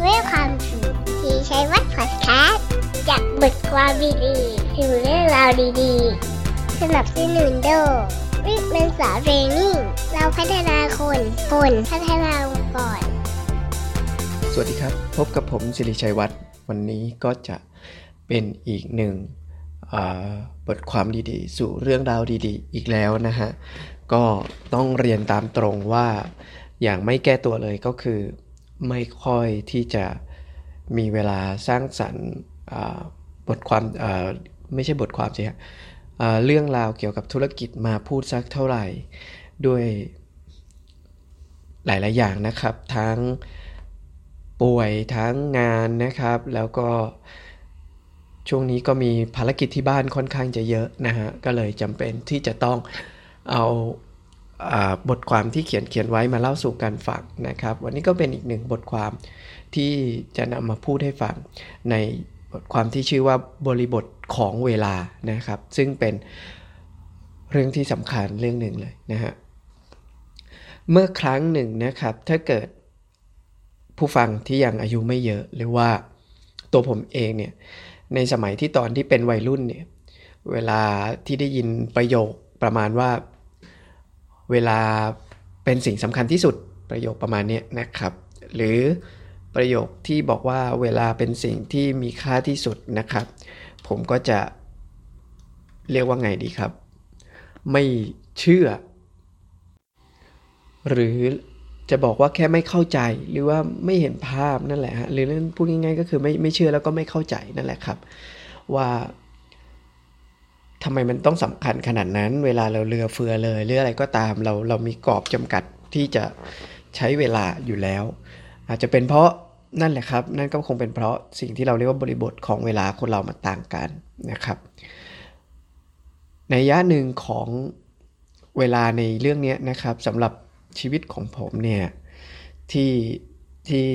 เรื่องความสุขที่ใช้วัดพอดแคสต์จากบทความดีๆถึงเรื่องราวดีๆ สนับสนุนโดยวิกเมนสาเรนิ่งเราพัฒนาคน คนพัฒนาองค์กรสวัสดีครับ พบกับผมสิริชัยวัฒน์วันนี้ก็จะเป็นอีกหนึ่งอ่าบทความดีๆ สู่เรื่องราวดีๆ อีกแล้วนะฮะ ก็ต้องเรียนตามตรงว่าอย่างไม่แก้ตัวเลยก็คือ ไม่ค่อยที่จะมีเวลาสร้างสรรค์บทความไม่ใช่บทความสิฮะเรื่องราวเกี่ยวกับธุรกิจมาพูดสักเท่าไหร่ ด้วยหลาย ๆ อย่างนะครับ ทั้งป่วยทั้งงานนะครับ แล้วก็ช่วงนี้ก็มีภารกิจที่บ้านค่อนข้างจะเยอะนะฮะ ก็เลยจำเป็นที่จะต้องเอา บทความที่เขียนเขียนไว้มาเล่าสู่กันฟังนะครับ วันนี้ก็เป็นอีกหนึ่งบทความที่จะนำมาพูดให้ฟังในบทความที่ชื่อว่าบริบทของเวลานะครับ ซึ่งเป็นเรื่องที่สำคัญเรื่องหนึ่งเลยนะฮะเมื่อครั้งหนึ่งนะครับ ถ้าเกิดผู้ฟังที่ยังอายุไม่เยอะหรือว่าตัวผมเองเนี่ยในสมัยที่ตอนที่เป็นวัยรุ่นเนี่ยเวลาที่ได้ยินประโยคประมาณว่า เวลาเป็นสิ่งสำคัญที่สุดประโยคประมาณนี้นะครับ หรือประโยคที่บอกว่าเวลาเป็นสิ่งที่มีค่าที่สุดนะครับ ผมก็จะเรียกว่าไงดีครับ ไม่เชื่อ หรือจะบอกว่าแค่ไม่เข้าใจหรือว่าไม่เห็นภาพนั่นแหละฮะหรือพูดง่ายๆก็คือไม่ไม่เชื่อแล้วก็ไม่เข้าใจนั่นแหละครับ ว่า ทำไมมันต้องสำคัญขนาดนั้น เวลาเราเรือเฟือเลยหรืออะไรก็ตามเราเรามีกรอบจำกัดที่จะใช้เวลาอยู่แล้ว อาจจะเป็นเพราะนั่นแหละครับ นั่นก็คงเป็นเพราะสิ่งที่เราเรียกว่าบริบทของเวลาคนเรามันต่างกันนะครับ ในยะหนึ่งของเวลาในเรื่องนี้นะครับสำหรับชีวิตของผมเนี่ยที่ที่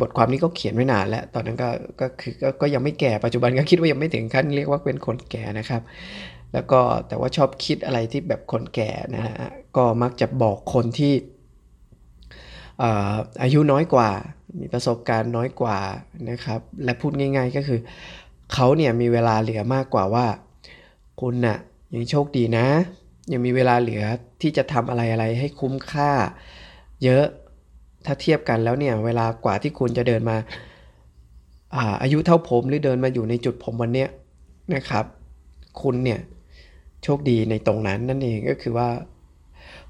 บทความนี้ก็เขียนไว้นานแล้ว ตอนนั้นก็ก็คือก็ก็ยังไม่แก่ปัจจุบันก็คิดว่ายังไม่ถึงขั้นเรียกว่าเป็นคนแก่นะครับ แล้วก็แต่ว่าชอบคิดอะไรที่แบบคนแก่นะฮะก็มักจะบอกคนที่อาอายุน้อยกว่า มีประสบการณ์น้อยกว่านะครับ และพูดง่าย ๆก็คือเขาเนี่ยมีเวลาเหลือมากกว่าว่า คุณน่ะยังโชคดีนะ ยังมีเวลาเหลือที่จะทำอะไรอะไรให้คุ้มค่า เยอะ ถ้าเทียบกันแล้วเนี่ยเวลากว่าที่คุณจะเดินมาอาอายุเท่าผมหรือเดินมาอยู่ในจุดผมวันเนี้ยนะครับ คุณเนี่ยโชคดีในตรงนั้นนั่นเองก็คือว่า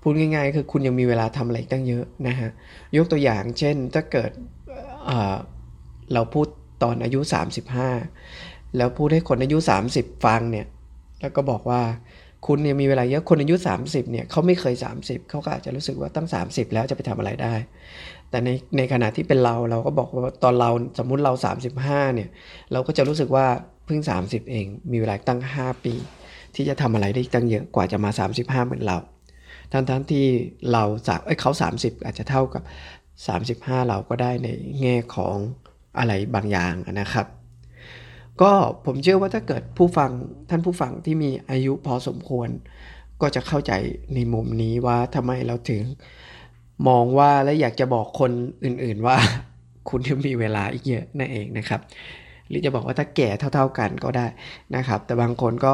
พูดง่ายๆ คือคุณยังมีเวลาทำอะไรตั้งเยอะนะฮะยกตัวอย่างเช่นถ้าเกิดเราพูดตอนอายุ 35 แล้วพูดให้คนอายุ 30 ฟังเนี่ย แล้วก็บอกว่า คุณเนี่ยมีเวลาเยอะคนอายุ 30เนี่ยเขาไม่เคย 30 เขาก็อาจจะรู้สึกว่าตั้ง 30 แล้วจะไปทำอะไรได้ แต่ในในขณะที่เป็นเราเราก็บอกว่าตอนเราสมมุติเรา 35เนี่ยเราก็จะรู้สึกว่าเพิ่ง 30 เอง มีเวลาตั้ง 5 ปี ที่จะทำอะไรได้ตั้งเยอะกว่าจะมา 35 เหมือนเราทั้งทั้งที่เราสามเอ้ยเขา 30 อาจจะเท่ากับ 35 เราก็ได้ในแง่ของอะไรบางอย่างนะครับ ก็ผมเชื่อว่าถ้าเกิดผู้ฟังท่านผู้ฟังที่มีอายุพอสมควร ก็จะเข้าใจในมุมนี้ว่าทำไมเราถึงมองว่าและอยากจะบอกคนอื่นๆว่า คุณยังมีเวลาอีกเยอะนั่นเองนะครับ หรือจะบอกว่าถ้าแก่เท่า ๆกันก็ได้นะครับ แต่บางคนก็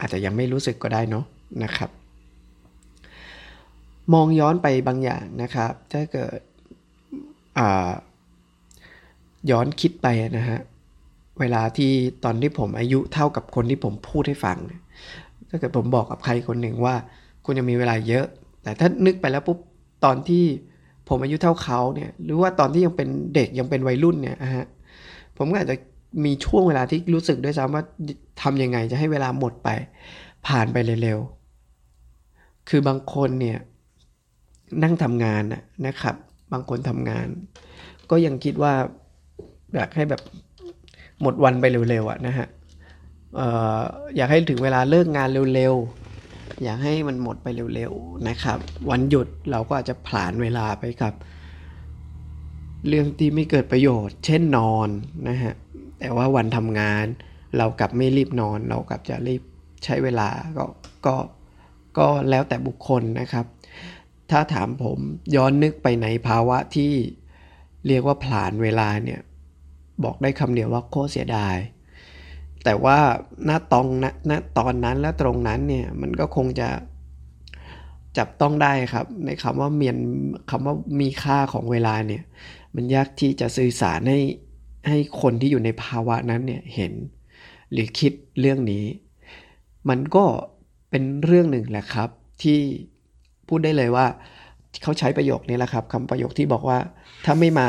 อาจจะยังไม่รู้สึกก็ได้เนาะนะครับ มองย้อนไปบางอย่างนะครับ ถ้าเกิดย้อนคิดไปนะฮะ เวลาที่ตอนที่ผมอายุเท่ากับคนที่ผมพูดให้ฟัง ถ้าเกิดผมบอกกับใครคนหนึ่งว่า คุณยังมีเวลาเยอะ แต่ถ้านึกไปแล้วปุ๊บตอนที่ผมอายุเท่าเขาเนี่ยหรือว่าตอนที่ยังเป็นเด็กยังเป็นวัยรุ่นเนี่ยนะฮะผมก็อาจจะมีช่วงเวลาที่รู้สึกด้วยซ้ำว่าทำยังไงจะให้เวลาหมดไป ผ่านไปเร็วๆคือบางคนเนี่ยนั่งทำงานนะนะครับ บางคนทำงาน ก็ยังคิดว่าอยากให้แบบ หมดวันไปเร็วๆอะนะฮะออยากให้ถึงเวลาเลิกงานเร็วๆ อยากให้มันหมดไปเร็วๆนะครับ วันหยุดเราก็อาจจะผลาญเวลาไปกับ เรื่องที่ไม่เกิดประโยชน์ เช่นนอนนะฮะแต่ว่าวันทำงานเรากลับไม่รีบนอน เรากลับจะรีบใช้เวลาก็ก็ก็แล้วแต่บุคคลนะครับ ถ้าถามผมย้อนนึกไปในภาวะที่เรียกว่าผลานเวลาเนี่ย บอกได้คำเดียวว่าโคตรเสียดาย แต่ว่าณตองณณตอนนั้นและตรงนั้นเนี่ยมันก็คงจะจับต้องได้ครับ ในคำว่าเมียนคำว่ามีค่าของเวลาเนี่ย มันยากที่จะสื่อสารให้ให้คนที่อยู่ในภาวะนั้นเนี่ยเห็น หรือคิดเรื่องนี้ มันก็เป็นเรื่องหนึ่งแหละครับ ที่พูดได้เลยว่าเขาใช้ประโยคนี้แหละครับคำประโยคที่บอกว่าถ้าไม่มา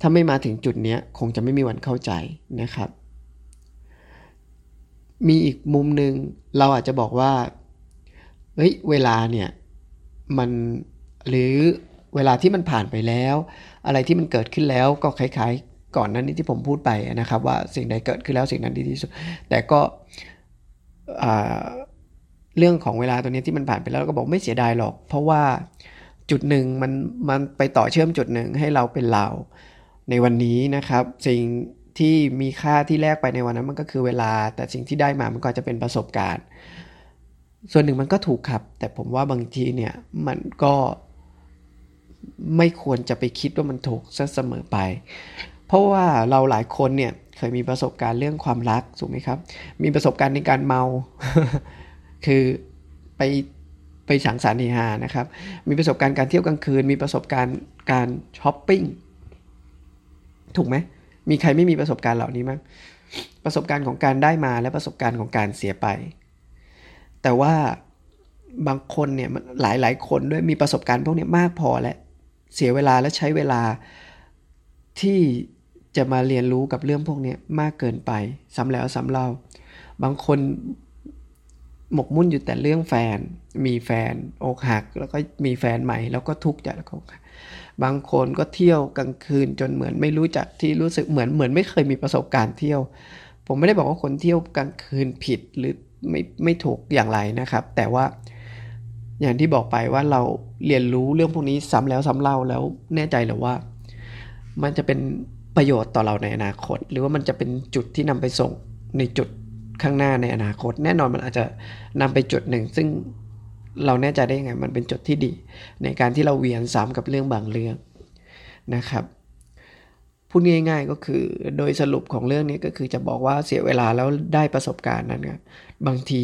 ถ้าไม่มาถึงจุดนี้คงจะไม่มีวันเข้าใจนะครับ มีอีกมุมหนึ่งเราอาจจะบอกว่าเฮ้ยเวลาเนี่ยมันหรือเวลาที่มันผ่านไปแล้ว อะไรที่มันเกิดขึ้นแล้วก็คล้ายๆ ก่อนนั้นนี้ที่ผมพูดไปนะครับ ว่าสิ่งใดเกิดขึ้นแล้วสิ่งนั้นดีที่สุด แต่ก็เรื่องของเวลาตัวนี้ที่มันผ่านไปแล้วก็บอกไม่เสียดายหรอก เพราะว่าจุดหนึ่งมันมันไปต่อเชื่อมจุดหนึ่งให้เราเป็นเรา ในวันนี้นะครับ สิ่งที่มีค่าที่แลกไปในวันนั้นมันก็คือเวลา แต่สิ่งที่ได้มามันก็จะเป็นประสบการณ์ ส่วนหนึ่งมันก็ถูกครับ แต่ผมว่าบางทีเนี่ยมันก็ไม่ควรจะไปคิดว่ามันถูกซะเสมอไป เพราะว่าเราหลายคนเนี่ยเคยมีประสบการณ์เรื่องความรักถูกไหมครับ มีประสบการณ์ในการเมา คือไปไปสังสรรค์เฮฮานะครับ มีประสบการณ์การเที่ยวกลางคืน มีประสบการณ์การช้อปปิ้ง ถูกไหมมีใครไม่มีประสบการณ์เหล่านี้มั้งประสบการณ์ของการได้มาและประสบการณ์ของการเสียไป แต่ว่าบางคนเนี่ยหลายหลายคนด้วยมีประสบการณ์พวกนี้มากพอแล้วเสียเวลาและใช้เวลาที่จะมาเรียนรู้กับเรื่องพวกนี้มากเกินไปซ้ำแล้วซ้ำเล่า บางคนหมกมุ่นอยู่แต่เรื่องแฟน มีแฟนอกหัก แล้วก็มีแฟนใหม่ แล้วก็ทุกข์ใจากอกหัก บางคนก็เที่ยวกลางคืนจนเหมือนไม่รู้จักที่รู้สึกเหมือนเหมือนไม่เคยมีประสบการณ์เที่ยว ผมไม่ได้บอกว่าคนเที่ยวกลางคืนผิดหรือไม่ไม่ถูกอย่างไรนะครับ แต่ว่าอย่างที่บอกไปว่าเราเรียนรู้เรื่องพวกนี้ซ้ำแล้วซ้าเล่าแล้วแน่ใจหรือว่า มันจะเป็นประโยชน์ต่อเราในอนาคต หรือว่ามันจะเป็นจุดที่นำไปส่งในจุดข้างหน้าในอนาคต แน่นอนมันอาจจะนำไปจุดหนึ่ง ซึ่ง เราแน่ใจได้ยังไงมันเป็นจุดที่ดี ในการที่เราเวียนซ้ำกับเรื่องบางเรื่องนะครับพูดง่ายๆก็คือโดยสรุปของเรื่องนี้ก็คือจะบอกว่าเสียเวลาแล้วได้ประสบการณ์นั้นครับบางที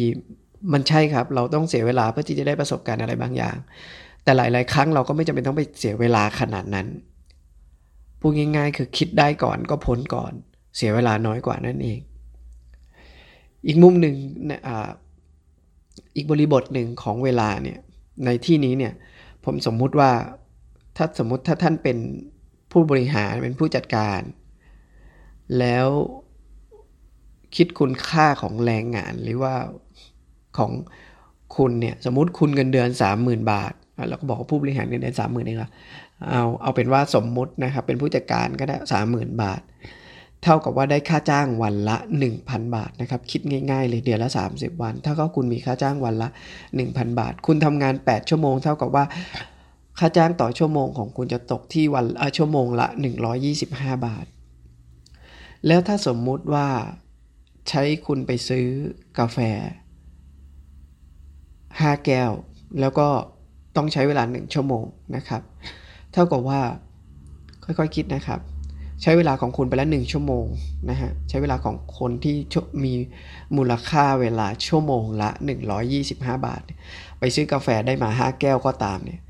มันใช่ครับ เราต้องเสียเวลาเพื่อที่จะได้ประสบการณ์อะไรบางอย่าง แต่หลาย ๆ ครั้งเราก็ไม่จำเป็นต้องไปเสียเวลาขนาดนั้นพูดง่าย ๆ คือคิดได้ก่อนก็พ้นก่อน เสียเวลาน้อยกว่านั่นเอง อีกมุมหนึ่ง อีกบริบทหนึ่งของเวลาเนี่ยในที่นี้เนี่ยผมสมมุติว่าถ้าสมมุติถ้าท่านเป็นผู้บริหารเป็นผู้จัดการ แล้วคิดคุณค่าของแรงงานหรือว่าของคุณเนี่ยสมมุติคุณเงินเดือน 30,000 บาทเราก็บอกว่าผู้บริหารเงินเดือนสามหมื่นเองละเอาเอาเป็นว่าสมมุตินะครับเป็นผู้จัดการก็ได้สามหมื่นบาท เท่ากับว่าได้ค่าจ้างวันละ 1,000 บาทนะครับ คิดง่ายๆเลยเดือนละ 30 วัน ถ้าก็คุณมีค่าจ้างวันละ 1,000 บาท คุณทำงาน 8 ชั่วโมง เท่ากับว่าค่าจ้างต่อชั่วโมงของคุณจะตกที่วันชั่วโมงละ 125 บาท แล้วถ้าสมมุติว่าใช้คุณไปซื้อกาแฟ 5 แก้ว แล้วก็ต้องใช้เวลา 1 ชั่วโมงนะครับ เท่ากับว่าค่อยๆคคิดนะครับ ใช้เวลาของคุณไปแล้ว1ชั่วโมงนะฮะใช้เวลาของคนที่มีมูลค่าเวลาชั่วโมงละ 125 บาท ไปซื้อกาแฟได้มา 5 แก้วก็ตามเนี่ย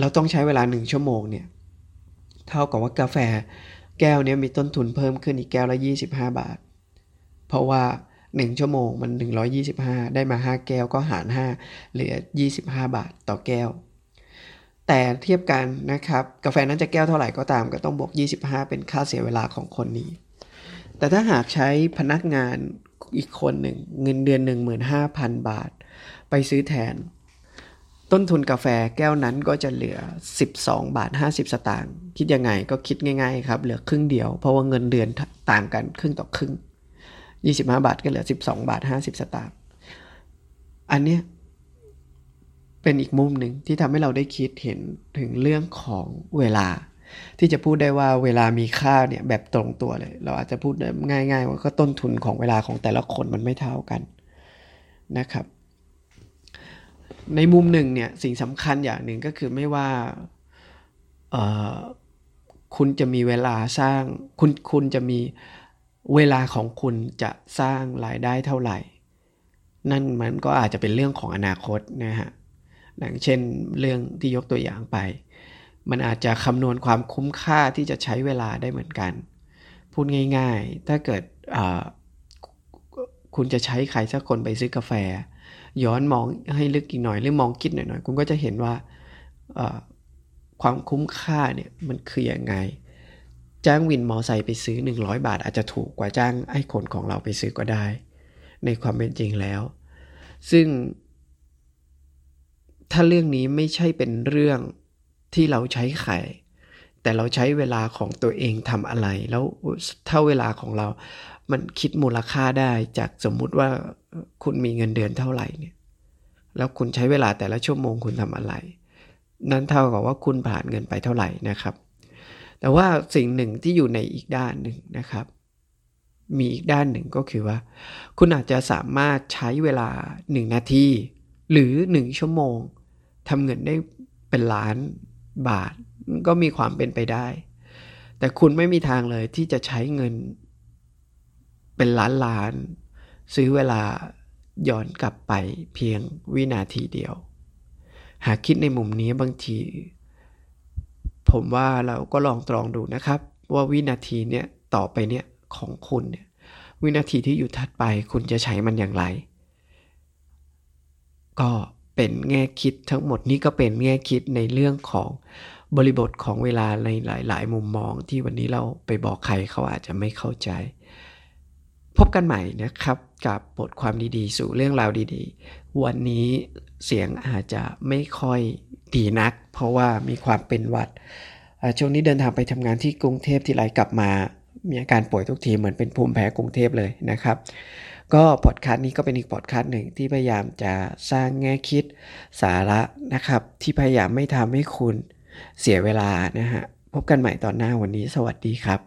เราต้องใช้เวลา 1 ชั่วโมงเนี่ยเท่ากับว่ากาแฟแก้วนี้มีต้นทุนเพิ่มขึ้นอีกแก้วละ 25 บาท เพราะว่า 1 ชั่วโมงมัน 125 ได้มา 5 แก้วก็หาร 5 เหลือ 25 บาทต่อแก้ว แต่เทียบกันนะครับ กาแฟนั้นจะแก้วเท่าไหร่ก็ตามก็ต้องบวก 25 เป็นค่าเสียเวลาของคนนี้ แต่ถ้าหากใช้พนักงานอีกคนหนึ่งเงินเดือน 15,000 บาท ไปซื้อแทน ต้นทุนกาแฟแก้วนั้นก็จะเหลือ 12 บาท 50 สตางค์คิดยังไงก็คิดง่าย ๆ ครับ เหลือครึ่งเดียว เพราะว่าเงินเดือนต่างกันครึ่งต่อครึ่ง 25 บาทก็เหลือ 12 บาท 50 สตางค์อันเนี้ย เป็นอีกมุมหนึ่งที่ทำให้เราได้คิดเห็นถึงเรื่องของเวลา ที่จะพูดได้ว่าเวลามีค่าเนี่ยแบบตรงตัวเลย เราอาจจะพูดได้ง่าย ๆ ว่าก็ต้นทุนของเวลาของแต่ละคนมันไม่เท่ากันนะครับ ในมุมหนึ่งเนี่ยสิ่งสำคัญอย่างหนึ่งก็คือไม่ว่าคุณจะมีเวลาสร้างคุณคุณจะมีเวลาของคุณจะสร้างรายได้เท่าไหร่ นั่นมันก็อาจจะเป็นเรื่องของอนาคตนะฮะ อย่างเช่นเรื่องที่ยกตัวอย่างไป มันอาจจะคำนวณความคุ้มค่าที่จะใช้เวลาได้เหมือนกัน พูดง่าย ๆ ถ้าเกิดคุณจะใช้ใครสักคนไปซื้อกาแฟ ย้อนมองให้ลึกอีกหน่อยหรือมองคิดหน่อยๆ คุณก็จะเห็นว่าความคุ้มค่าเนี่ยมันคืออยังไง จ้างวินมอไซค์ไปซื้อ 100 บาท อาจจะถูกกว่าจ้างไอ้คนของเราไปซื้อก็ได้ ในความเป็นจริงแล้ว ซึ่ง ถ้าเรื่องนี้ไม่ใช่เป็นเรื่องที่เราใช้ไข่แต่เราใช้เวลาของตัวเองทำอะไร แล้วถ้าเวลาของเรา มันคิดมูลค่าได้จากสมมุติว่าคุณมีเงินเดือนเท่าไหร่เนี่ย แล้วคุณใช้เวลาแต่ละชั่วโมงคุณทำอะไร นั้นเท่ากับว่าคุณผ่านเงินไปเท่าไหร่นะครับ แต่ว่าสิ่งหนึ่งที่อยู่ในอีกด้านหนึ่งนะครับ มีอีกด้านหนึ่งก็คือว่า คุณอาจจะสามารถใช้เวลา 1 นาทีหรือ 1 ชั่วโมง ทำเงินได้เป็นล้านบาท ก็มีความเป็นไปได้ แต่คุณไม่มีทางเลยที่จะใช้เงิน เป็นล้านล้าน ซื้อเวลาย้อนกลับไปเพียงวินาทีเดียว หากคิดในมุมนี้บางที ผมว่าเราก็ลองตรองดูนะครับ ว่าวินาทีเนี่ยต่อไปเนี่ยของคุณเนี่ยวินาทีที่อยู่ถัดไปคุณจะใช้มันอย่างไร ก็ เป็นแง่คิดทั้งหมดนี้ก็เป็นแง่คิดในเรื่องของบริบทของเวลาในหลาย ๆ มุมมองที่วันนี้เราไปบอกใครเขาอาจจะไม่เข้าใจ พบกันใหม่นะครับกับบทความดีๆ สู่เรื่องราวดีๆ วันนี้เสียงอาจจะไม่ค่อยดีนัก เพราะว่ามีความเป็นหวัดช่วงนี้เดินทางไปทำงานที่กรุงเทพที่ไรกลับมา มีอาการป่วยทุกทีเหมือนเป็นภูมิแพ้กรุงเทพเลยนะครับ ก็พอดคาสต์นี้ก็เป็นอีกพอดคาสต์หนึ่งที่พยายามจะสร้างแง่คิดสาระนะครับ ที่พยายามไม่ทำให้คุณเสียเวลานะฮะพบกันใหม่ตอนหน้าวันนี้ สวัสดีครับ